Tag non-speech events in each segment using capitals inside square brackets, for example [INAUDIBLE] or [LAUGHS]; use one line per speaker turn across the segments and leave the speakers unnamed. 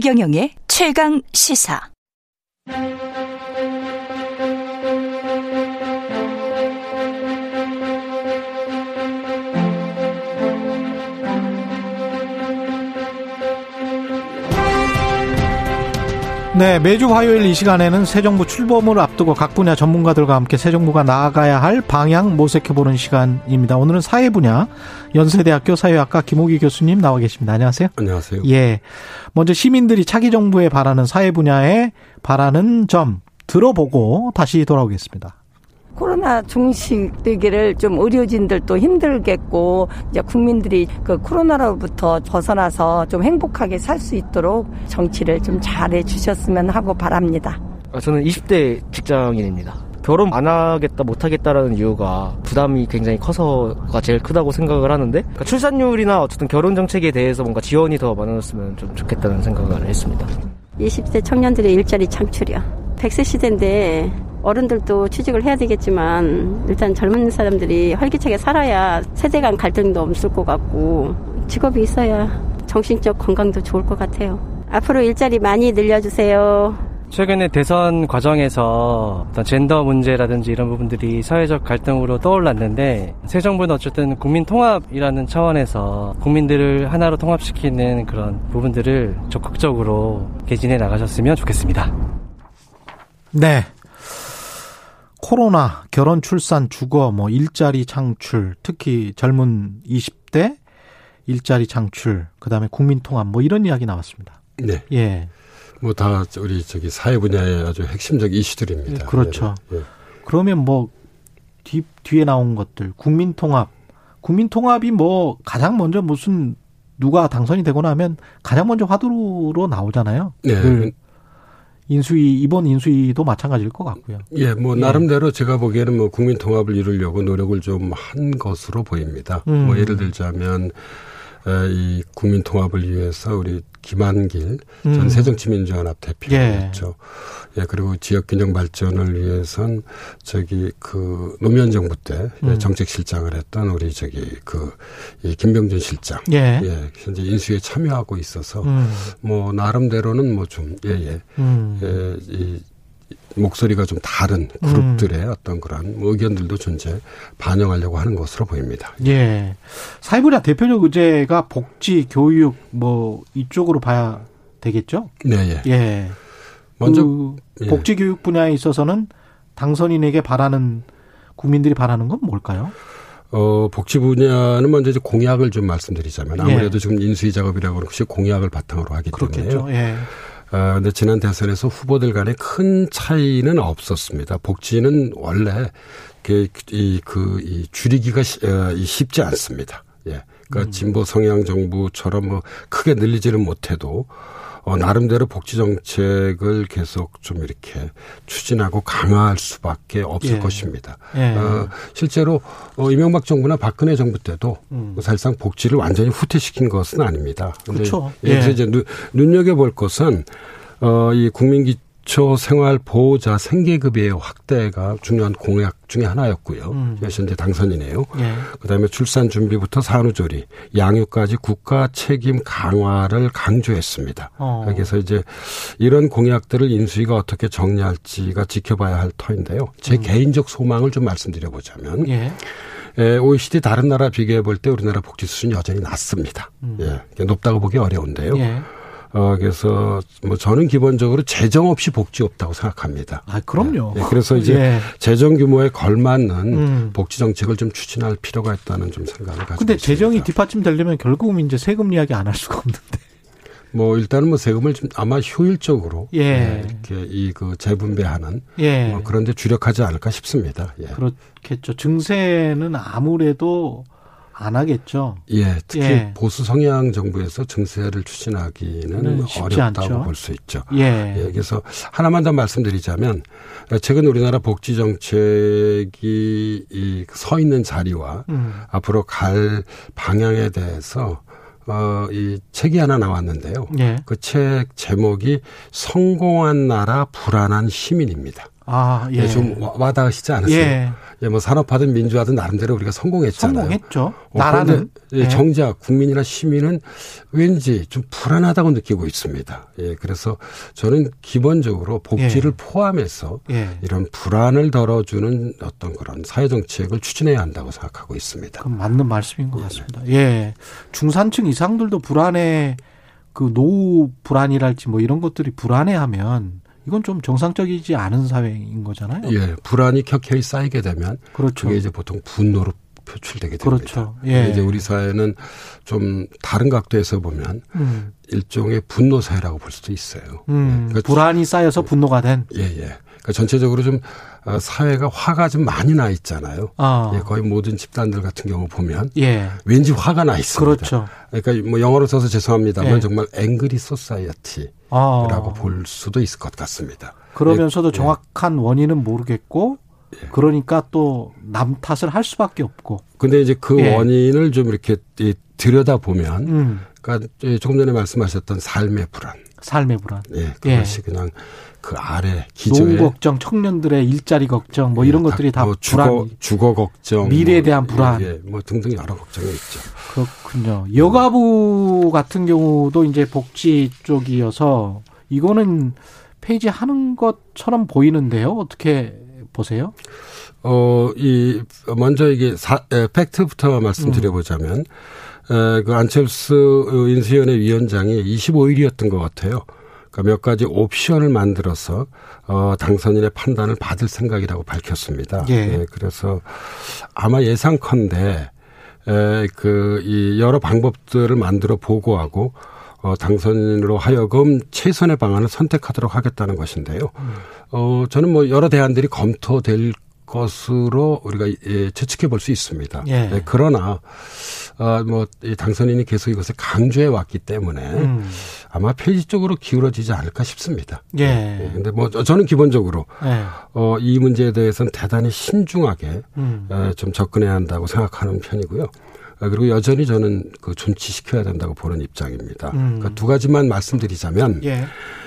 최경영의 최강 시사.
네, 매주 화요일 이 시간에는 새 정부 출범을 앞두고 각 분야 전문가들과 함께 새 정부가 나아가야 할 방향 모색해보는 시간입니다. 오늘은 사회 분야 연세대학교 사회학과 김호기 교수님 나와 계십니다. 안녕하세요.
안녕하세요.
예. 먼저 시민들이 차기 정부에 바라는 사회 분야에 바라는 점 들어보고 다시 돌아오겠습니다.
코로나 종식되기를 좀 의료진들도 힘들겠고 이제 국민들이 그 코로나로부터 벗어나서 좀 행복하게 살 수 있도록 정치를 좀 잘해 주셨으면 하고 바랍니다.
아, 저는 20대 직장인입니다. 결혼 안 하겠다, 못 하겠다라는 이유가 부담이 굉장히 커서가 제일 크다고 생각을 하는데 그러니까 출산율이나 어쨌든 결혼 정책에 대해서 뭔가 지원이 더 많아졌으면 좀 좋겠다는 생각을 했습니다.
20대 청년들의 일자리 창출이요. 100세 시대인데 어른들도 취직을 해야 되겠지만 일단 젊은 사람들이 활기차게 살아야 세대 간 갈등도 없을 것 같고 직업이 있어야 정신적 건강도 좋을 것 같아요. 앞으로 일자리 많이 늘려주세요.
최근에 대선 과정에서 어떤 젠더 문제라든지 이런 부분들이 사회적 갈등으로 떠올랐는데 새 정부는 어쨌든 국민 통합이라는 차원에서 국민들을 하나로 통합시키는 그런 부분들을 적극적으로 개진해 나가셨으면 좋겠습니다.
네. 코로나, 결혼, 출산, 주거, 뭐 일자리 창출, 특히 젊은 20대 일자리 창출, 그다음에 국민 통합 뭐 이런 이야기 나왔습니다.
네.
예.
뭐 다 우리 저기 사회 분야의 아주 핵심적 이슈들입니다.
그렇죠.
예.
그러면 뭐 뒤, 뒤에 나온 것들 국민 통합, 국민 통합이 뭐 가장 먼저 무슨 누가 당선이 되고 나면 가장 먼저 화두로 나오잖아요.
네.
늘 인수위 이번 인수위도 마찬가지일 것 같고요.
예, 뭐
예.
나름대로 제가 보기에는 뭐 국민 통합을 이루려고 노력을 좀 한 것으로 보입니다.
음.
뭐 예를 들자면 에, 이 국민 통합을 위해서 우리 김한길 전
음.
새정치민주연합 대표였죠. 예. 그리고 지역 균형 발전을 위해선 저기 그 노무현 정부 때
음.
정책 실장을 했던 우리 저기 그이 김병준 실장
예.
예, 현재 인수에 참여하고 있어서
음.
뭐 나름대로는 뭐 좀 예예
음.
예, 이 목소리가 좀 다른 그룹들의 어떤 그런 뭐 의견들도 존재 반영하려고 하는 것으로 보입니다.
예. 사회 분야 대표적 의제가 복지, 교육 뭐 이쪽으로 봐야 되겠죠?
네, 예.
예.
먼저
그
예.
복지 교육 분야에 있어서는 당선인에게 바라는 국민들이 바라는 건 뭘까요?
어, 복지 분야는 먼저 이제 공약을 좀 말씀드리자면 아무래도
예.
지금 인수위 작업이라고 하는 것이 공약을 바탕으로 하기
그렇겠죠.
때문에요.
예.
아, 근데 지난 대선에서 후보들 간에 큰 차이는 없었습니다. 복지는 원래 그, 이, 그, 이 줄이기가 시- 어, 이 쉽지 않습니다. 예. 그러니까 진보 성향 정부처럼 뭐 크게 늘리지는 못해도 어, 나름대로 복지 정책을 계속 좀 이렇게 추진하고 강화할 수밖에 없을
예.
것입니다.
예.
어, 실제로 어, 이명박 정부나 박근혜 정부 때도
음.
사실상 복지를 완전히 후퇴시킨 것은 아닙니다.
그렇죠.
예, 그래서
예.
이제 눈, 눈여겨 볼 것은 어, 이 국민기 초 생활 보호자 생계급여의 확대가 중요한 공약 중에 하나였고요.
음.
이제 당선이네요.
예.
그다음에 출산 준비부터 산후조리, 양육까지 국가 책임 강화를 강조했습니다.
어.
그래서 이제 이런 공약들을 인수위가 어떻게 정리할지가 지켜봐야 할 터인데요. 제 개인적 소망을 좀 말씀드려 보자면
음. 예.
에, OECD 다른 나라 비교해 볼 때 우리나라 복지 수준이 여전히 낮습니다. 예, 높다고 보기 어려운데요.
음. 예.
어, 그래서 뭐 저는 기본적으로 재정 없이 복지 없다고 생각합니다.
아, 그럼요.
예, 그래서 이제
예.
재정 규모에 걸맞는
음.
복지 정책을 좀 추진할 필요가 있다는 좀 생각을 가지고
근데
있습니다.
재정이 뒷받침되려면 결국은 이제 세금 이야기 안 할 수가 없는데.
뭐 일단은 뭐 세금을 좀 아마 효율적으로
예.
예, 이렇게 이 그 재분배하는
예.
뭐 그런데 주력하지 않을까 싶습니다. 예.
그렇겠죠. 증세는 아무래도 안 하겠죠.
예, 특히
예.
보수 성향 정부에서 증세를 추진하기는
는 쉽지
어렵다고. 볼 수 있죠.
예.
예, 그래서 하나만 더 말씀드리자면 최근 우리나라 복지 정책이 이서 있는 자리와
음.
앞으로 갈 방향에 대해서 어, 이 책이 하나 나왔는데요.
예.
그책 제목이 성공한 나라 불안한 시민입니다.
아, 예.
예, 좀 와- 와닿으시지 않으세요?
예.
예, 뭐 산업화든 민주화든 나름대로 우리가 성공했잖아요.
성공했죠.
어,
나라는.
예,
예.
정작 국민이나 시민은 왠지 좀 불안하다고 느끼고 있습니다. 예, 그래서 저는 기본적으로 복지를 포함해서
예.
이런 불안을 덜어주는 어떤 그런 사회 정책을 추진해야 한다고 생각하고 있습니다.
그 맞는 말씀인 것 같습니다. 예. 중산층 이상들도 불안해 그 노후 불안이랄지 뭐 이런 것들이 불안해하면 이건 좀 정상적이지 않은 사회인 거잖아요.
예, 불안이 켜켜이 쌓이게 되면
그렇죠.
그게 이제 보통 분노로 표출되게 됩니다.
그렇죠. 예.
이제 우리 사회는 좀 다른 각도에서 보면
음.
일종의 분노 사회라고 볼 수도 있어요.
음,
그러니까
불안이 쌓여서 분노가 된.
예, 예. 그러니까 전체적으로 좀 어, 사회가 화가 좀 많이 나 있잖아요.
아.
예, 거의 모든 집단들 같은 경우 보면
예.
왠지 화가 나 있습니다.
그렇죠.
그러니까 뭐 영어로 써서 죄송합니다만
예.
정말 angry society라고
아.
볼 수도 있을 것 같습니다.
그러면서도
예.
정확한 원인은 모르겠고 그러니까 또 남 탓을 할 수밖에 없고.
근데 이제 그
예.
원인을 좀 이렇게 이 들여다 보면
음.
그러니까 예, 조금 전에 말씀하셨던 삶의 불안.
삶의 불안.
예, 그것이 그냥 그 아래
노후
기저에
걱정, 청년들의 일자리 걱정 뭐 이런
예,
것들이
다뭐
불안.
주거, 주거 걱정,
미래에
뭐,
대한 불안.
예, 예, 뭐 등등 여러 걱정이 있죠.
그렇군요. 여가부 같은 경우도 이제 복지 쪽이어서 이거는 폐지하는 것처럼 보이는데요. 어떻게 보세요?
어, 이, 먼저 이게 사, 에, 팩트부터 말씀드려보자면, 에, 그 안철수 인수위원회 위원장이 25일이었던 것 같아요. 그러니까 몇 가지 옵션을 만들어서, 어, 당선인의 판단을 받을 생각이라고 밝혔습니다.
예.
그래서 아마 예상컨대, 에, 그, 이 여러 방법들을 만들어 보고하고, 어, 당선인으로 하여금 최선의 방안을 선택하도록 하겠다는 것인데요. 어, 저는 뭐 여러 대안들이 검토될 것으로 우리가 예, 추측해 볼 수 있습니다.
예.
예, 그러나 어, 뭐이 당선인이 계속 이것을 강조해 왔기 때문에
음.
아마 폐지 쪽으로 기울어지지 않을까 싶습니다.
예.
예, 근데 뭐 저는 기본적으로
예.
어, 이 문제에 대해서는 대단히 신중하게
음.
어, 좀 접근해야 한다고 생각하는 편이고요. 어, 그리고 여전히 저는 그 존치시켜야 된다고 보는 입장입니다.
음.
그러니까 두 가지만 말씀드리자면
예.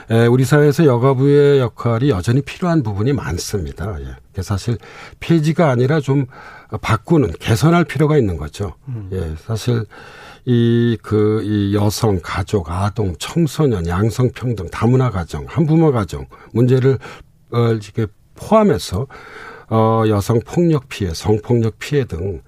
에, 우리 사회에서 여가부의 역할이 여전히 필요한 부분이 많습니다. 예. 사실 폐지가 아니라 좀 바꾸는 개선할 필요가 있는 거죠. 예, 사실 이 그 이 여성, 가족, 아동, 청소년, 양성 평등, 다문화 가정, 한부모 가정 문제를 어 이렇게 포함해서 어 여성 폭력 피해, 성폭력 피해 등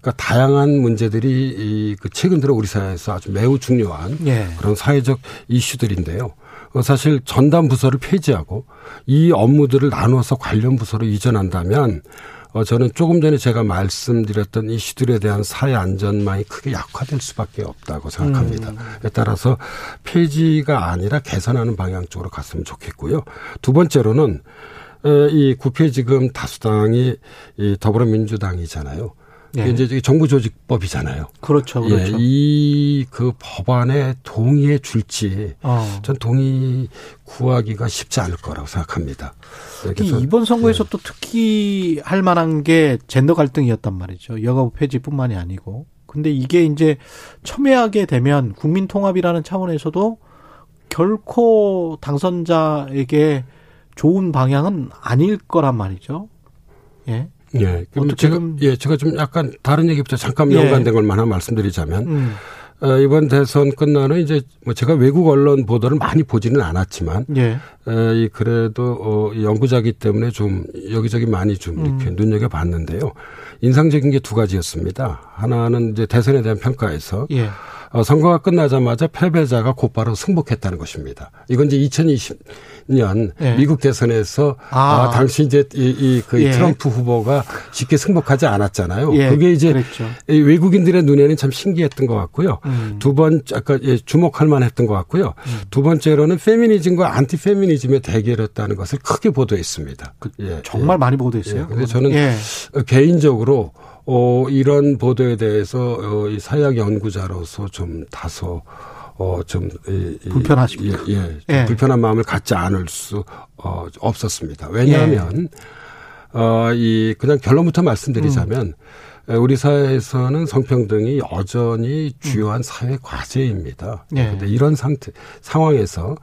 그러니까 다양한 문제들이 이 그 최근 들어 우리 사회에서 아주 매우 중요한
예.
그런 사회적 이슈들인데요. 어, 사실 전담 부서를 폐지하고 이 업무들을 나눠서 관련 부서로 이전한다면 어, 저는 조금 전에 제가 말씀드렸던 이슈들에 대한 사회 안전망이 크게 약화될 수밖에 없다고 생각합니다. 따라서 폐지가 아니라 개선하는 방향 쪽으로 갔으면 좋겠고요. 두 번째로는 에, 이 국회 지금 다수당이 이 더불어민주당이잖아요.
예.
이제 정부 조직법이잖아요.
그렇죠. 그렇죠.
예, 이그 법안에 동의해 줄지
어.
전 동의 구하기가 쉽지 않을 거라고 생각합니다. 네,
이번 선거에서 또 특히 할 만한 게 젠더 갈등이었단 말이죠. 여가부 폐지뿐만이 아니고. 근데 이게 이제 첨예하게 되면 국민 통합이라는 차원에서도 결코 당선자에게 좋은 방향은 아닐 거란 말이죠. 예.
예, 그럼
좀-
예, 제가 좀 약간 다른 얘기부터 잠깐
예.
연관된 걸만 하나 말씀드리자면
음.
어, 이번 대선 끝나는 이제 뭐 제가 외국 언론 보도를 많이 보지는 않았지만
예.
에, 이 그래도 어, 이 연구자기 때문에 좀 여기저기 많이 좀 이렇게
음.
눈여겨 봤는데요. 인상적인 게 두 가지였습니다. 하나는 이제 대선에 대한 평가에서
예.
어, 선거가 끝나자마자 패배자가 곧바로 승복했다는 것입니다. 이건 이제 2020년
예.
미국 대선에서
아.
아, 당시 이제 이그
예.
트럼프 후보가 쉽게 승복하지 않았잖아요.
예.
그게 이제
그랬죠.
이 외국인들의 눈에는 참 신기했던 것 같고요.
음.
두 번, 아까 예, 주목할 만했던 것 같고요. 두 번째로는 페미니즘과 안티 페미니즘의 대결이었다는 것을 크게 보도했습니다. 예,
정말 많이 보도했어요.
예,
그거는.
저는
예.
어, 개인적으로 어, 이런 보도에 대해서 어, 이 사회학 연구자로서 좀 다소 어, 좀 이, 이,
불편하십니까?
예, 예, 좀
예.
불편한 마음을 갖지 않을 수 어, 없었습니다. 왜냐하면
예.
어, 이 그냥 결론부터 말씀드리자면
음.
에, 우리 사회에서는 성평등이 여전히 주요한 사회 과제입니다.
예.
그런데 이런 상태 상황에서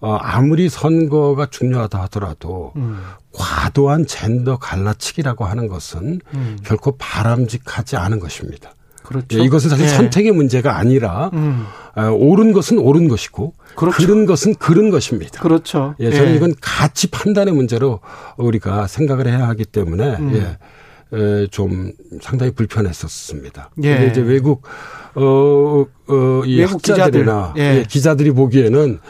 어, 아무리 선거가 중요하다 하더라도
음.
과도한 젠더 갈라치기라고 하는 것은
음.
결코 바람직하지 않은 것입니다.
그렇죠.
예, 이것은 사실
예.
선택의 문제가 아니라
음.
어, 옳은 것은 옳은 것이고
그렇죠.
그른 것은 그른 것입니다.
그렇죠.
예, 저는 이건 가치 판단의 문제로 우리가 생각을 해야 하기 때문에
음.
예. 에, 좀 상당히 불편했었습니다.
예.
근데 이제 외국 어, 어, 이
외국
학자들이나
예.
예, 기자들이 보기에는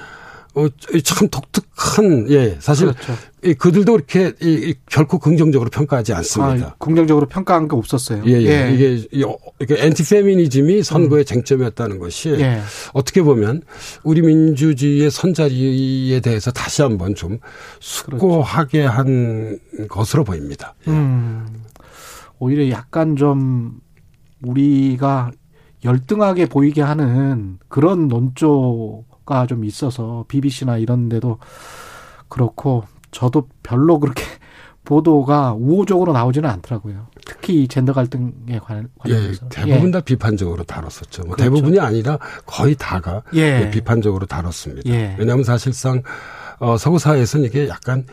어, 참 독특한 예, 사실
그렇죠.
이 그들도 이렇게 이, 이 결코 긍정적으로 평가하지 않습니다.
아, 긍정적으로 평가한 게 없었어요.
예, 예. 이게 이 어, 이게 엔티페미니즘이 선거의 쟁점이었다는 것이
음. 예.
어떻게 보면 우리 민주주의의 선자리에 대해서 다시 한번 좀 숙고하게 한 것으로 보입니다. 예.
음. 오히려 약간 좀 우리가 열등하게 보이게 하는 그런 논조 가 좀 있어서 BBC나 이런 데도 그렇고 저도 별로 그렇게 [LAUGHS] 보도가 우호적으로 나오지는 않더라고요. 특히 이 젠더 갈등에 관-
예. 대부분 다 비판적으로 다뤘었죠. 뭐
그렇죠.
대부분이 아니라 거의 다가
예.
예, 비판적으로 다뤘습니다.
예.
왜냐하면 사실상 어, 서구 사회에서는 이게 약간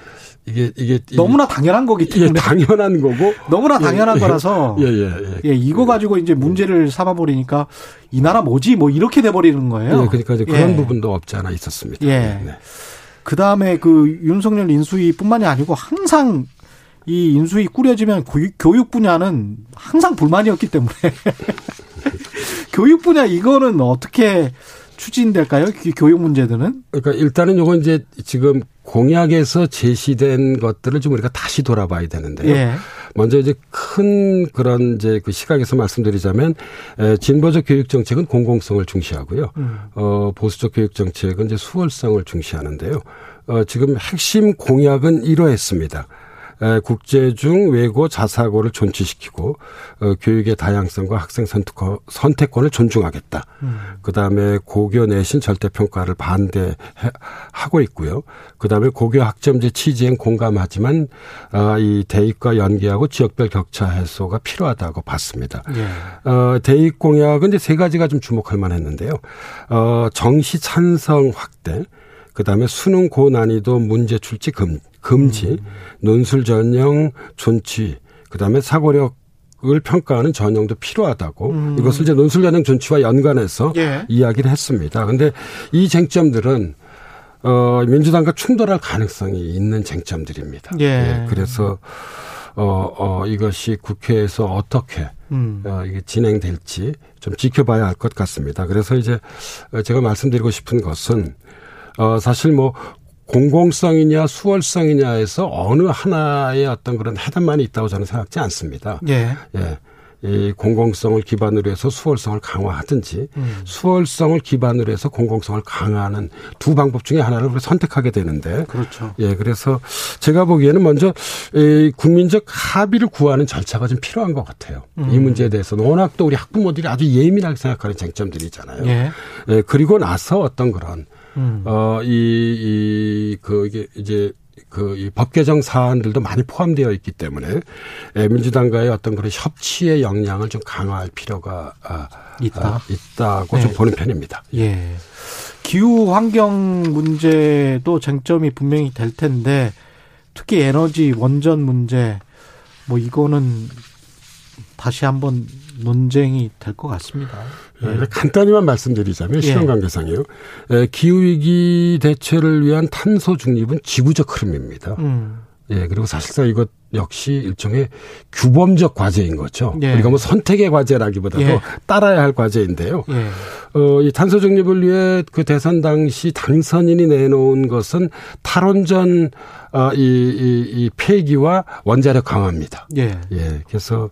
이게 이게 이-
너무나 당연한 거기
예,
때문에
당연한 거고
너무나
예,
당연한
예.
거라서
예, 예, 예.
예, 이거 가지고 이제 문제를 삼아 버리니까 이 나라 뭐지? 뭐 이렇게 돼 버리는 거예요.
예, 그러니까 이제 그런
예.
부분도 없지 않아 있었습니다.
예.
네.
그 다음에 그 윤석열 인수위뿐만이 아니고 항상 이 인수위 꾸려지면 교육 분야는 항상 불만이었기 때문에 [LAUGHS] 교육 분야 이거는 어떻게 추진될까요? 이 교육 문제들은?
그러니까 일단은 요건 이제 지금 공약에서 제시된 것들을 좀 우리가 다시 돌아봐야 되는데요.
예.
먼저 이제 큰 그런 이제 그 시각에서 말씀드리자면 에, 진보적 교육 정책은 공공성을 중시하고요.
음.
어, 보수적 교육 정책은 이제 수월성을 중시하는데요. 어, 지금 핵심 공약은 이러했습니다. 에, 국제 중 외고 자사고를 존치시키고 어, 교육의 다양성과 학생 선택권, 선택권을 존중하겠다.
음.
그다음에 고교 내신 절대 평가를 반대하고 있고요. 그다음에 고교 학점제 취지엔 공감하지만 어, 이 대입과 연계하고 지역별 격차 해소가 필요하다고 봤습니다.
예.
어, 대입 공약은 이제 세 가지가 좀 주목할 만했는데요. 어, 정시 찬성 확대, 그다음에 수능 고난이도 문제 출제 금, 금지, 논술 전형 존치, 그다음에 사고력 을 평가하는 전형도 필요하다고 이것을 이제 논술 전형 존치와 연관해서
예.
이야기를 했습니다. 근데 이 쟁점들은 어 민주당과 충돌할 가능성이 있는 쟁점들입니다.
예.
그래서 어, 어 이것이 국회에서 어떻게
음.
어, 이게 진행될지 좀 지켜봐야 할 것 같습니다. 그래서 이제 어, 제가 말씀드리고 싶은 것은 어, 사실 뭐 공공성이냐 수월성이냐에서 어느 하나의 어떤 그런 해답만이 있다고 저는 생각지 않습니다.
예.
예. 이 공공성을 기반으로 해서 수월성을 강화하든지
음.
수월성을 기반으로 해서 공공성을 강화하는 두 방법 중에 하나를 우리가 선택하게 되는데
그렇죠.
예, 그래서 제가 보기에는 먼저 이 국민적 합의를 구하는 절차가 좀 필요한 것 같아요.
음.
이 문제에 대해서는 워낙 또 우리 학부모들이 아주 예민하게 생각하는 쟁점들이잖아요.
예.
예, 그리고 나서 어떤 그런
음.
어, 이, 이, 그, 이게 이제 그, 이법 개정 사안들도 많이 포함되어 있기 때문에 예, 민주당과의 어떤 그런 협치의 역량을 좀 강화할 필요가 아,
있다.
아, 있다고
네.
좀 보는 편입니다.
예. 기후 환경 문제도 쟁점이 분명히 될 텐데 특히 에너지 원전 문제 뭐 이거는 다시 한번 논쟁이 될 것 같습니다.
예, 간단히만 말씀드리자면
예.
실험 관계상이요. 예, 기후 위기 대처를 위한 탄소 중립은 지구적 흐름입니다.
음.
예, 그리고 사실상 이것 역시 일종의 규범적 과제인 거죠.
예.
우리가 뭐 선택의 과제라기보다도
예.
따라야 할 과제인데요.
예.
어, 이 탄소 중립을 위해 그 대선 당시 당선인이 내놓은 것은 탈원전 어, 이, 이, 이 폐기와 원자력 강화입니다.
예.
예, 그래서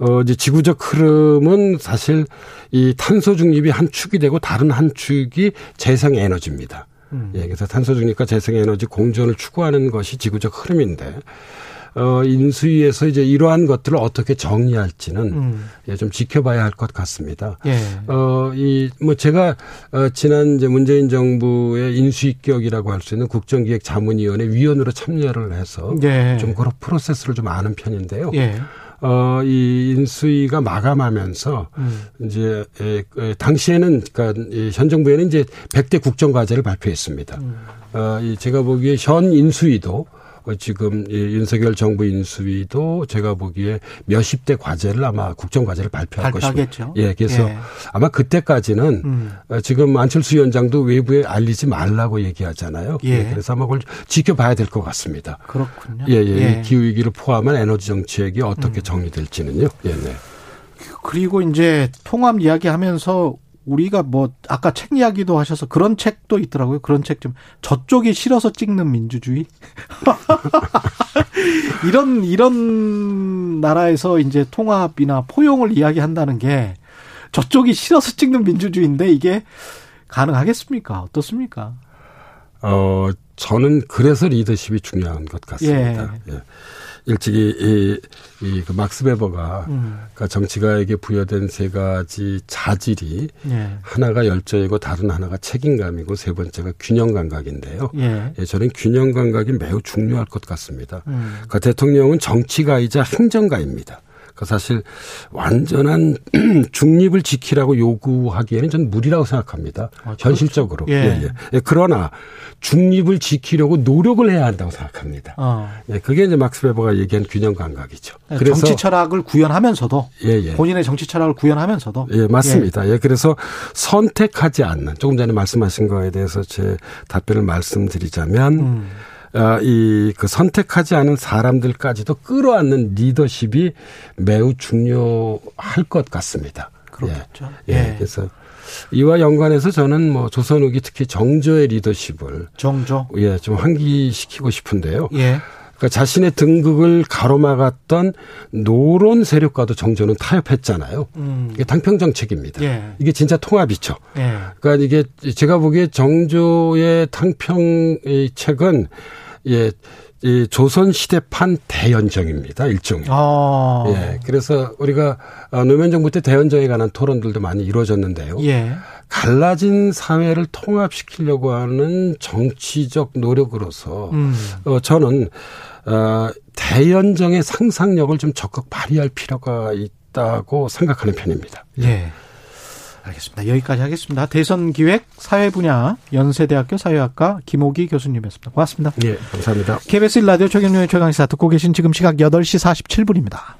어 이제 지구적 흐름은 사실 이 탄소 중립이 한 축이 되고 다른 한 축이 재생 에너지입니다.
음.
예, 그래서 탄소 중립과 재생 에너지 공존을 추구하는 것이 지구적 흐름인데 어 인수위에서 이제 이러한 것들을 어떻게 정리할지는
음.
예, 좀 지켜봐야 할 것 같습니다.
예.
어, 이, 뭐, 제가, 어, 지난 이제 문재인 정부의 인수위격이라고 할 수 있는 국정기획 자문위원회 위원으로 참여를 해서
예.
좀 그런 프로세스를 좀 아는 편인데요.
예.
어, 이 인수위가 마감하면서
음.
이제 에, 에, 당시에는 그러니까 이현 정부에는 이제 100대 국정 과제를 발표했습니다.
음.
어, 이 제가 보기에 현 인수위도 어, 지금 이 윤석열 정부 인수위도 제가 보기에 몇십 대 과제를 아마 국정 과제를 발표할. 것입니다. 예, 그래서
예.
아마 그때까지는
음.
어, 지금 안철수 위원장도 외부에 알리지 말라고 얘기하잖아요.
예.
그래서 아마 그걸 지켜봐야 될 것 같습니다.
그렇군요.
예, 예. 기후 위기를 포함한 에너지 정책이 어떻게
음.
정리될지는요. 예, 네.
그리고 이제 통합 이야기하면서 우리가 뭐 아까 책 이야기도 하셔서 그런 책도 있더라고요. 그런 책 좀 저쪽이 싫어서 찍는 민주주의 [LAUGHS] 이런 이런 나라에서 이제 통합이나 포용을 이야기한다는 게 저쪽이 싫어서 찍는 민주주의인데 이게 가능하겠습니까? 어떻습니까?
어, 저는 그래서 리더십이 중요한 것 같습니다. 예. 일찍이 이, 이, 그 막스 베버가
음.
그러니까 정치가에게 부여된 세 가지 자질이
예.
하나가 열정이고 다른 하나가 책임감이고 세 번째가 균형 감각인데요.
예.
예, 저는 균형 감각이 매우 중요할 것 같습니다.
음.
그 대통령은 정치가이자 행정가입니다. 그 사실 완전한 [CLEARS THROAT] 중립을 지키라고 요구하기에는 저는 무리라고 생각합니다.
아,
현실적으로.
그렇죠. 예.
예, 예. 그러나 중립을 지키려고 노력을 해야 한다고 생각합니다.
어.
예, 그게 이제 막스 베버가 얘기한 균형 감각이죠. 그래서
정치 철학을 구현하면서도
예, 예.
본인의 정치 철학을 구현하면서도
예, 맞습니다. 예. 그래서 선택하지 않는 조금 전에 말씀하신 거에 대해서 제 답변을 말씀드리자면
음.
아, 이, 그 선택하지 않은 사람들까지도 끌어안는 리더십이 매우 중요할 것 같습니다.
그렇겠죠.
예. 예. 그래서 이와 연관해서 저는 뭐 조선 후기 특히 정조의 리더십을
정조.
예, 좀 환기시키고 싶은데요.
예.
그러니까 자신의 등극을 가로막았던 노론 세력과도 정조는 타협했잖아요.
음.
이게 당평 정책입니다.
예.
이게 진짜 통합이죠.
예.
그러니까 이게 제가 보기에 정조의 당평 의 책은 예, 이 조선 시대판 대연정입니다. 일종의.
아.
예. 그래서 우리가 어, 노무현 정부 때 대연정에 관한 토론들도 많이 이루어졌는데요.
예.
갈라진 사회를 통합시키려고 하는 정치적 노력으로서
음.
어, 저는 어, 대연정의 상상력을 좀 적극 발휘할 필요가 있다고 생각하는 편입니다.
예. 알겠습니다. 여기까지 하겠습니다. 대선 기획 사회 분야 연세대학교 사회학과 김호기 교수님이었습니다. 고맙습니다.
예, 감사합니다.
KBS 1라디오 최경련의 최강시사 듣고 계신 지금 시각 8시 47분입니다.